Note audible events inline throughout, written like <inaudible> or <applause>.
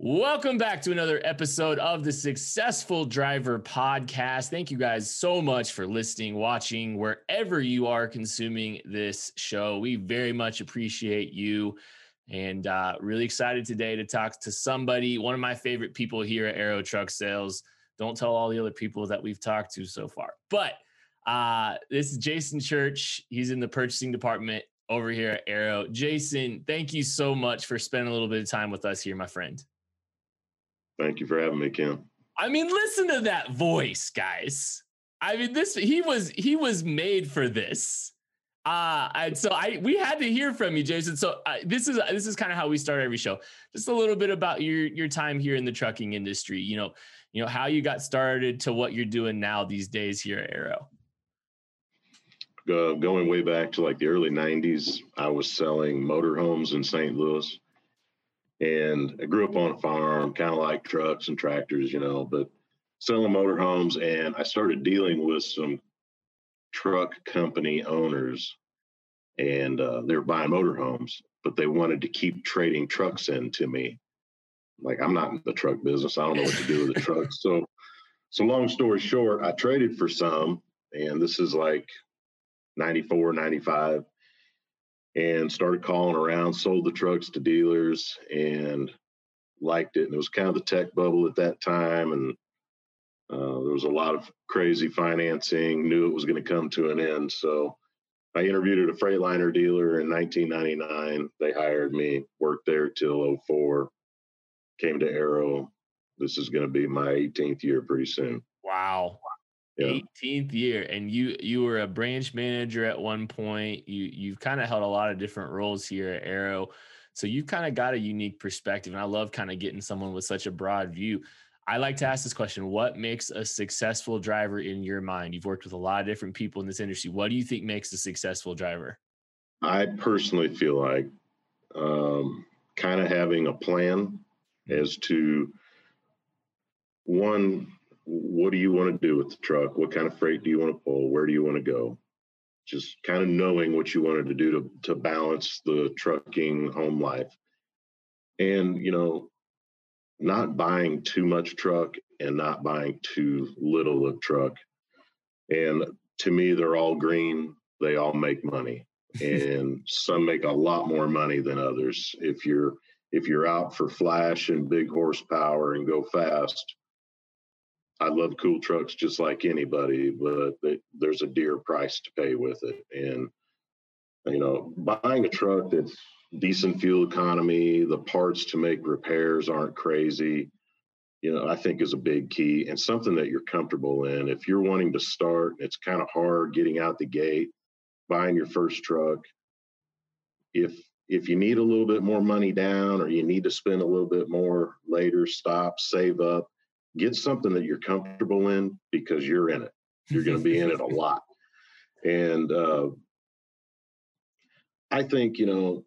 Welcome back to another episode of the Successful Driver Podcast. Thank you guys so much for listening, watching, wherever you are consuming this show. We very much appreciate you and uh, really excited today to talk to somebody, one of my favorite people here at Arrow Truck Sales. Don't tell all the other people that we've talked to so far, but uh, this is Jason Church. He's in the purchasing department over here at Arrow. Jason, thank you so much for spending a little bit of time with us here, my friend. Thank you for having me, Kent. I mean, listen to that voice, guys. I mean, this he was he was made for this. Uh, and so I we had to hear from you, Jason. So uh, this is this is kind of how we start every show. Just a little bit about your your time here in the trucking industry. You know, you know how you got started to what you're doing now these days here at Arrow. Uh, going way back to like the early '90s, I was selling motorhomes in St. Louis. And I grew up on a farm, kind of like trucks and tractors, you know, but selling motorhomes. And I started dealing with some truck company owners, and uh, they were buying motorhomes, but they wanted to keep trading trucks in to me. Like I'm not in the truck business. I don't know what to do with the <laughs> trucks. So, so long story short, I traded for some, and this is like 94, 95 and started calling around, sold the trucks to dealers and liked it. And it was kind of the tech bubble at that time. And uh, there was a lot of crazy financing, knew it was going to come to an end. So I interviewed at a Freightliner dealer in 1999. They hired me, worked there till 04, came to Arrow. This is going to be my 18th year pretty soon. Wow yeah. 18th year and you you were a branch manager at one point. You you've kind of held a lot of different roles here at arrow. So you've kind of got a unique perspective and i love kind of getting someone with such a broad view. I like to ask this question what makes a successful driver in your mind? You've worked with a lot of different people in this industry. What do you think makes a successful driver? I personally feel like um, kind of having a plan as to one what do you want to do with the truck? What kind of freight do you want to pull? Where do you want to go? Just kind of knowing what you wanted to do to, to balance the trucking home life. And, you know, not buying too much truck and not buying too little of truck. And to me, they're all green. They all make money. and some make a lot more money than others. If you're if you're out for flash and big horsepower and go fast, I love cool trucks just like anybody, but they, there's a dear price to pay with it. And, you know, buying a truck that's decent fuel economy, the parts to make repairs aren't crazy, you know, I think is a big key and something that you're comfortable in. If you're wanting to start, it's kind of hard getting out the gate, buying your first truck. If if you need a little bit more money down or you need to spend a little bit more later, stop, save up get something that you're comfortable in because you're in it. You're going to be in it a <laughs> lot. And uh, I think, you know,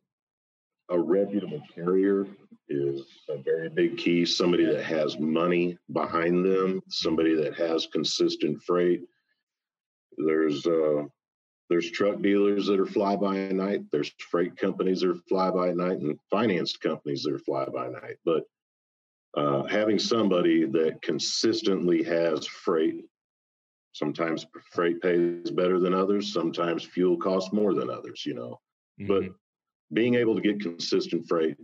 a reputable carrier is a very big key. Somebody that has money behind them, somebody that has consistent freight. There's uh, there's truck dealers that are fly by night. There's freight companies that are fly by night, and finance companies that are fly by night. But uh, having somebody that consistently has freight sometimes freight pays better than others sometimes fuel costs more than others you know mm-hmm. but being able to get consistent freight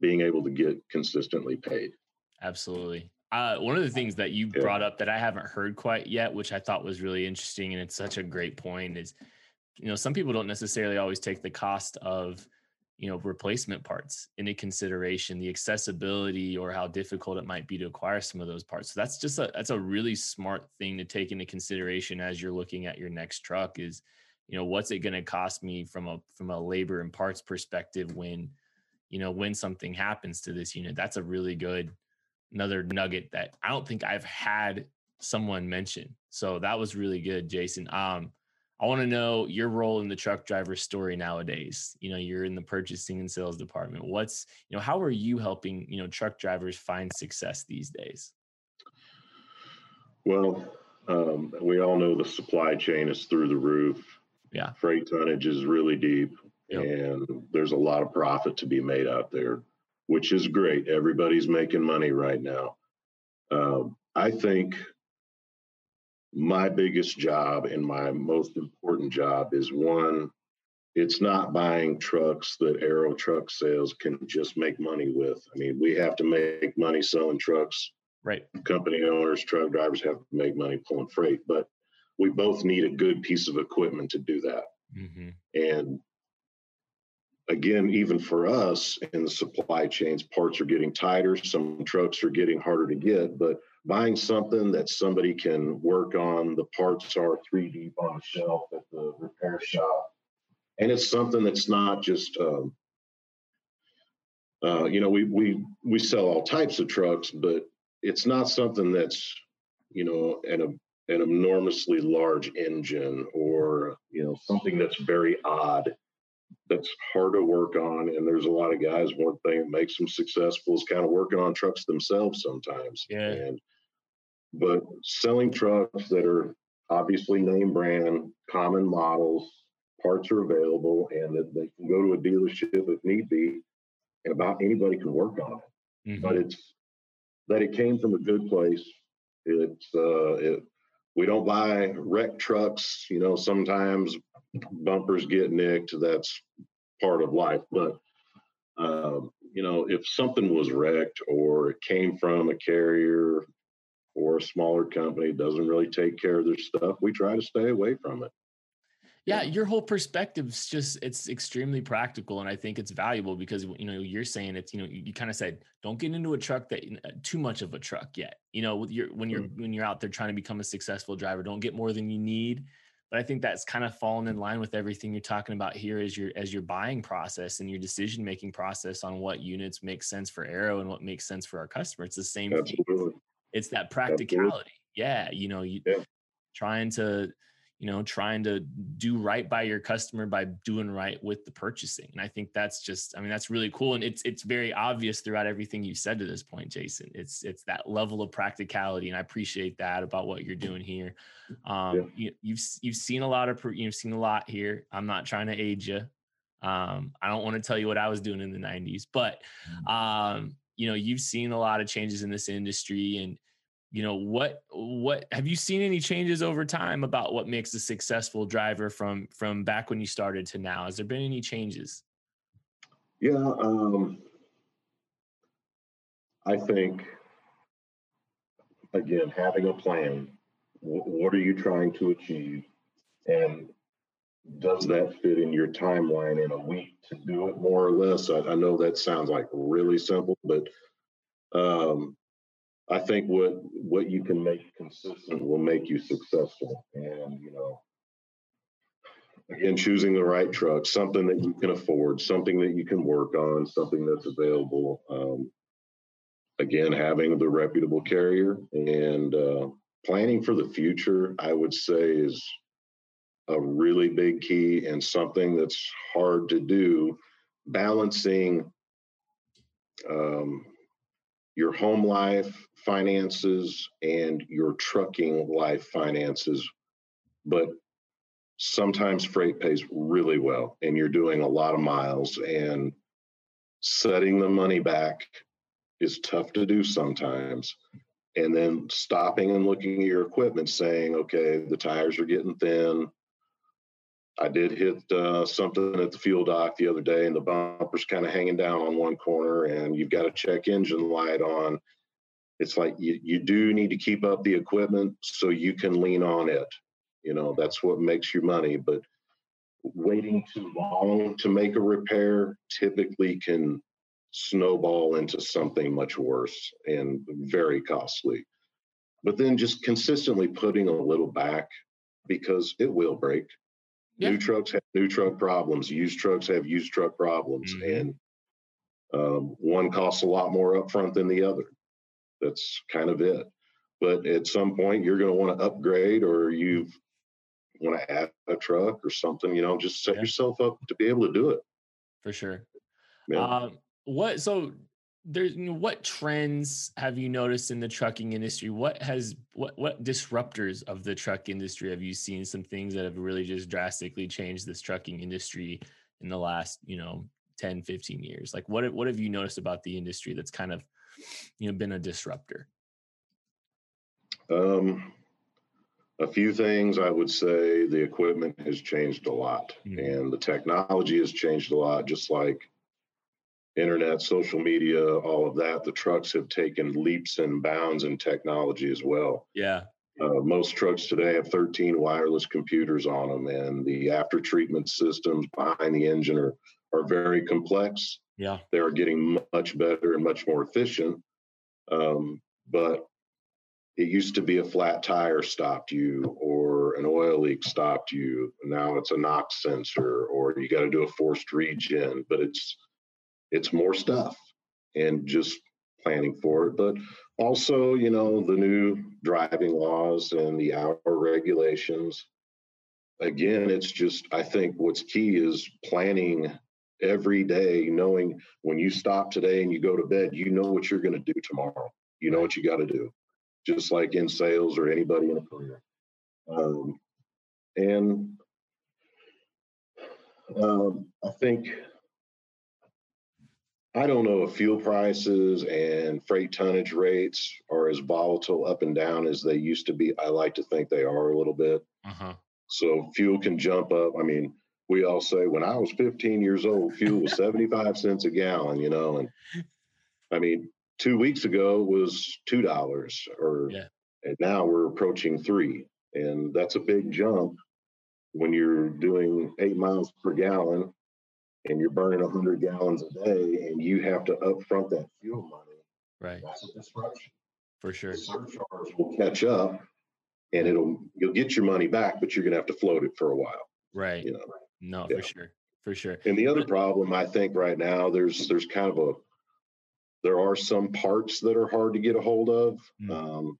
being able to get consistently paid absolutely uh, one of the things that you yeah. brought up that i haven't heard quite yet which i thought was really interesting and it's such a great point is you know some people don't necessarily always take the cost of you know replacement parts into consideration the accessibility or how difficult it might be to acquire some of those parts. So that's just a that's a really smart thing to take into consideration as you're looking at your next truck is you know what's it going to cost me from a from a labor and parts perspective when you know when something happens to this unit? That's a really good another nugget that i don't think i've had someone mention. So that was really good jason. Um I want to know your role in the truck driver story nowadays. You know, you're in the purchasing and sales department. What's, you know, how are you helping, you know, truck drivers find success these days? Well, um, we all know the supply chain is through the roof. Yeah. Freight tonnage is really deep yep. and there's a lot of profit to be made out there. which is great. Everybody's making money right now. Uh, I think my biggest job and my most important job is one, it's not buying trucks that Arrow Truck Sales can just make money with. I mean, we have to make money selling trucks. Right. Company owners, truck drivers have to make money pulling freight, but we both need a good piece of equipment to do that. Mm-hmm. And again, even for us in the supply chains, parts are getting tighter. Some trucks are getting harder to get, but buying something that somebody can work on, the parts are three deep on the shelf at the repair shop. And it's something that's not just, um, uh, you know, we, we, we sell all types of trucks, but it's not something that's, you know, an, an enormously large engine or, you know, something that's very odd that's hard to work on. And there's a lot of guys, one thing that makes them successful is kind of working on trucks themselves sometimes. Yeah. And, but selling trucks that are obviously name brand, common models, parts are available, and that they can go to a dealership if need be, and about anybody can work on it. Mm-hmm. But it's that it came from a good place. It's uh, it, we don't buy wrecked trucks. You know, sometimes bumpers get nicked. That's part of life. But um, you know, if something was wrecked or it came from a carrier or a smaller company doesn't really take care of their stuff, we try to stay away from it. Yeah, your whole perspective is just it's extremely practical and I think it's valuable because you know you're saying it's you know you, you kind of said don't get into a truck that uh, too much of a truck yet. You know, with your when you're mm-hmm. when you're out there trying to become a successful driver, don't get more than you need but I think that's kind of fallen in line with everything you're talking about here as your as your buying process and your decision making process on what units make sense for Arrow and what makes sense for our customer. It's the same Absolutely. thing. It's that practicality. Yeah, you know, you yeah. trying to you know trying to do right by your customer by doing right with the purchasing and i think that's just i mean that's really cool and it's it's very obvious throughout everything you've said to this point jason it's it's that level of practicality and i appreciate that about what you're doing here um yeah. you, you've you've seen a lot of you've seen a lot here i'm not trying to age you um i don't want to tell you what i was doing in the 90s but mm. um you know you've seen a lot of changes in this industry and you know what what have you seen any changes over time about what makes a successful driver from from back when you started to now? Has there been any changes? Yeah um i think again having a plan what are you trying to achieve? And does that fit in your timeline in a week to do it more or less i, I know that sounds like really simple but um I think what what you can make consistent will make you successful. And you know, again, choosing the right truck, something that you can afford, something that you can work on, something that's available. Um, again, having the reputable carrier and uh, planning for the future, I would say, is a really big key and something that's hard to do. Balancing um, your home life finances and your trucking life finances. But sometimes freight pays really well and you're doing a lot of miles and setting the money back is tough to do sometimes and then stopping and looking at your equipment saying okay the tires are getting thin I did hit uh, something at the fuel dock the other day, and the bumper's kind of hanging down on one corner, and you've got a check engine light on. It's like you, you do need to keep up the equipment so you can lean on it. You know, that's what makes you money. But waiting too long to make a repair typically can snowball into something much worse and very costly. But then just consistently putting a little back because it will break yeah. New trucks have new truck problems. Used trucks have used truck problems, mm-hmm. and um, one costs a lot more upfront than the other. That's kind of it. But at some point, you're going to want to upgrade, or you want to add a truck or something. You know, just set yeah. yourself up to be able to do it. For sure. Yeah. Um, what so there's you know, what trends have you noticed in the trucking industry? What has what what disruptors of the truck industry have you seen? Some things that have really just drastically changed this trucking industry in the last you know 10 15 years. Like what what have you noticed about the industry that's kind of you know been a disruptor? Um a few things i would say the equipment has changed a lot mm-hmm. and the technology has changed a lot just like internet social media all of that the trucks have taken leaps and bounds in technology as well yeah uh, most trucks today have 13 wireless computers on them, and the after treatment systems behind the engine are, are very complex. Yeah. They are getting much better and much more efficient. Um, but it used to be a flat tire stopped you or an oil leak stopped you. Now it's a NOx sensor or you got to do a forced regen, but it's it's more stuff and just planning for it. But also, you know, the new driving laws and the hour regulations. Again, it's just, I think what's key is planning every day, knowing when you stop today and you go to bed, you know what you're going to do tomorrow. You know what you got to do, just like in sales or anybody in a career. Um, and um, I think I don't know if fuel prices and freight tonnage rates are as volatile up and down as they used to be. I like to think they are a little bit. Uh-huh. So fuel can jump up. I mean, we all say when I was 15 years old, fuel was 75 cents a gallon, you know, and I mean, two weeks ago was two dollars, or yeah. and now we're approaching three, and that's a big jump when you're doing eight miles per gallon and you're burning 100 gallons a day and you have to upfront that fuel money, right? That's a disruption. For sure. The surcharge will catch up and it'll you'll get your money back, but you're gonna have to float it for a while. Right. You know. No, yeah. for sure. For sure. And the other but, problem I think right now there's there's kind of a there are some parts that are hard to get a hold of. Mm. Um,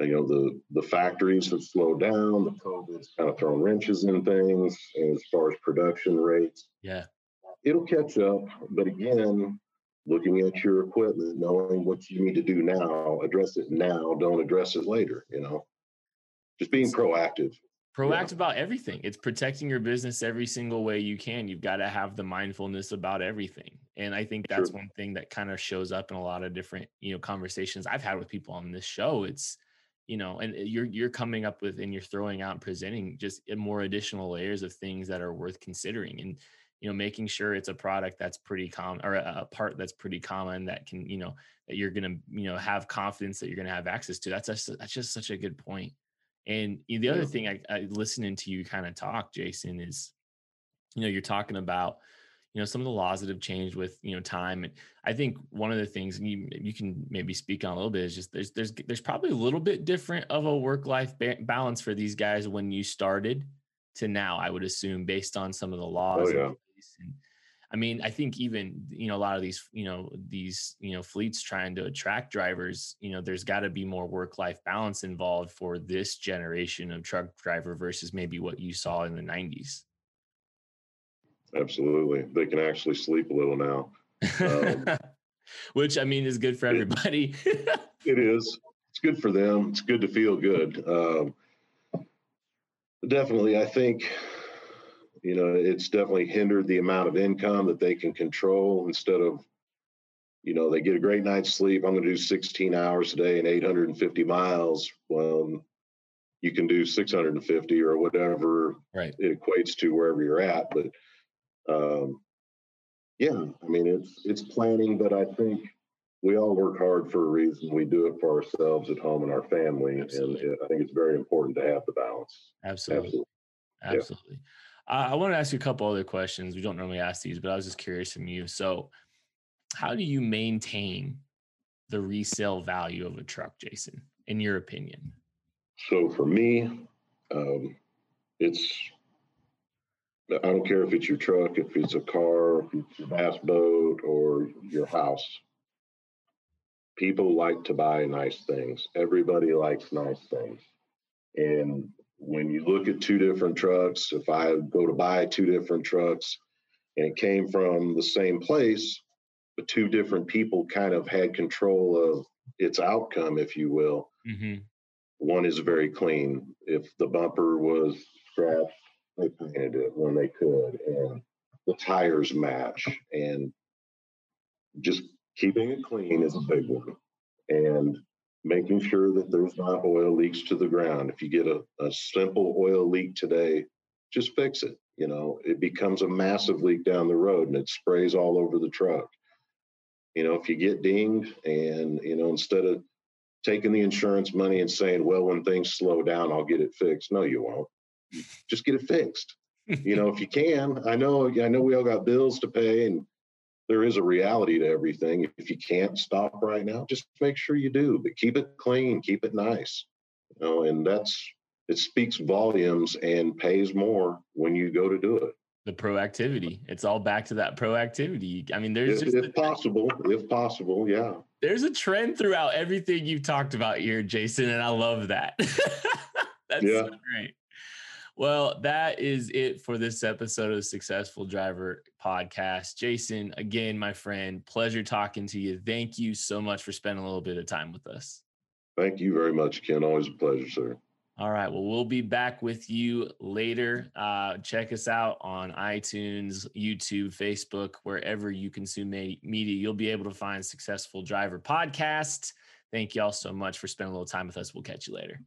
you know the the factories have slowed down the covid's kind of thrown wrenches in things as far as production rates yeah it'll catch up. But again, looking at your equipment, knowing what you need to do now, address it now, don't address it later, you know, just being proactive. Proactive yeah. about everything. It's protecting your business every single way you can. You've got to have the mindfulness about everything. And I think that's sure. one thing that kind of shows up in a lot of different, you know, conversations I've had with people on this show. It's, you know, and uh, you're you're coming up with and you're throwing out and presenting just uh, more additional layers of things that are worth considering. And you know making sure it's a product that's pretty common or a part that's pretty common that can you know that you're gonna you know have confidence that you're gonna have access to that's just that's just such a good point. and the other thing I, I listening to you kind of talk jason is you know you're talking about you know some of the laws that have changed with you know time and i think one of the things you you can maybe speak on a little bit is just there's there's there's probably a little bit different of a work life ba- balance for these guys when you started to now i would assume based on some of the oh, laws oh, yeah. And i mean i think even you know a lot of these you know these you know fleets trying to attract drivers you know there's got to be more work life balance involved for this generation of truck driver versus maybe what you saw in the 90s absolutely. They can actually sleep a little now. Um, <laughs> which i mean is good for everybody. It, <laughs> it is. It's good for them. It's good to feel good. Um, definitely i think you know it's definitely hindered the amount of income that they can control instead of you know they get a great night's sleep i'm going to do 16 hours a day and 850 miles well you can do 650 or whatever right. it equates to wherever you're at but um, yeah i mean it's it's planning but i think we all work hard for a reason we do it for ourselves at home and our family Absolutely. and i think it's very important to have the balance Absolutely. Absolutely. Absolutely. Yeah. Uh, I want to ask you a couple other questions. We don't normally ask these, but I was just curious from you. So, how do you maintain the resale value of a truck, Jason, in your opinion? So, for me, um, it's I don't care if it's your truck, if it's a car, if it's your bass boat, or your house. People like to buy nice things. Everybody likes nice things. And when you look at two different trucks, if I go to buy two different trucks and it came from the same place, but two different people kind of had control of its outcome, if you will. Mm-hmm. One is very clean. If the bumper was scratched, they painted it when they could. And the tires match and just keeping it clean is a big one and making sure that there's not oil leaks to the ground. If you get a, a simple oil leak today just fix it you know? It becomes a massive leak down the road and it sprays all over the truck. You know if you get dinged and you know instead of taking the insurance money and saying well when things slow down i'll get it fixed no you won't. Just get it fixed. You know if you can i know i know we all got bills to pay and there is a reality to everything if you can't stop right now just make sure you do but keep it clean keep it nice you know and that's it speaks volumes and pays more when you go to do it. The proactivity. It's all back to that proactivity. I mean, there's if, just if possible, if possible, yeah. There's a trend throughout everything you've talked about here, Jason, and I love that. <laughs> That's yeah. so great. Well, that is it for this episode of the Successful Driver podcast. Jason, again, my friend, pleasure talking to you. Thank you so much for spending a little bit of time with us. Thank you very much, Kent. Always a pleasure, sir. All right. Well, we'll be back with you later. Uh, check us out on iTunes, YouTube, Facebook, wherever you consume media. You'll be able to find Successful Driver Podcast. Thank you all so much for spending a little time with us. We'll catch you later.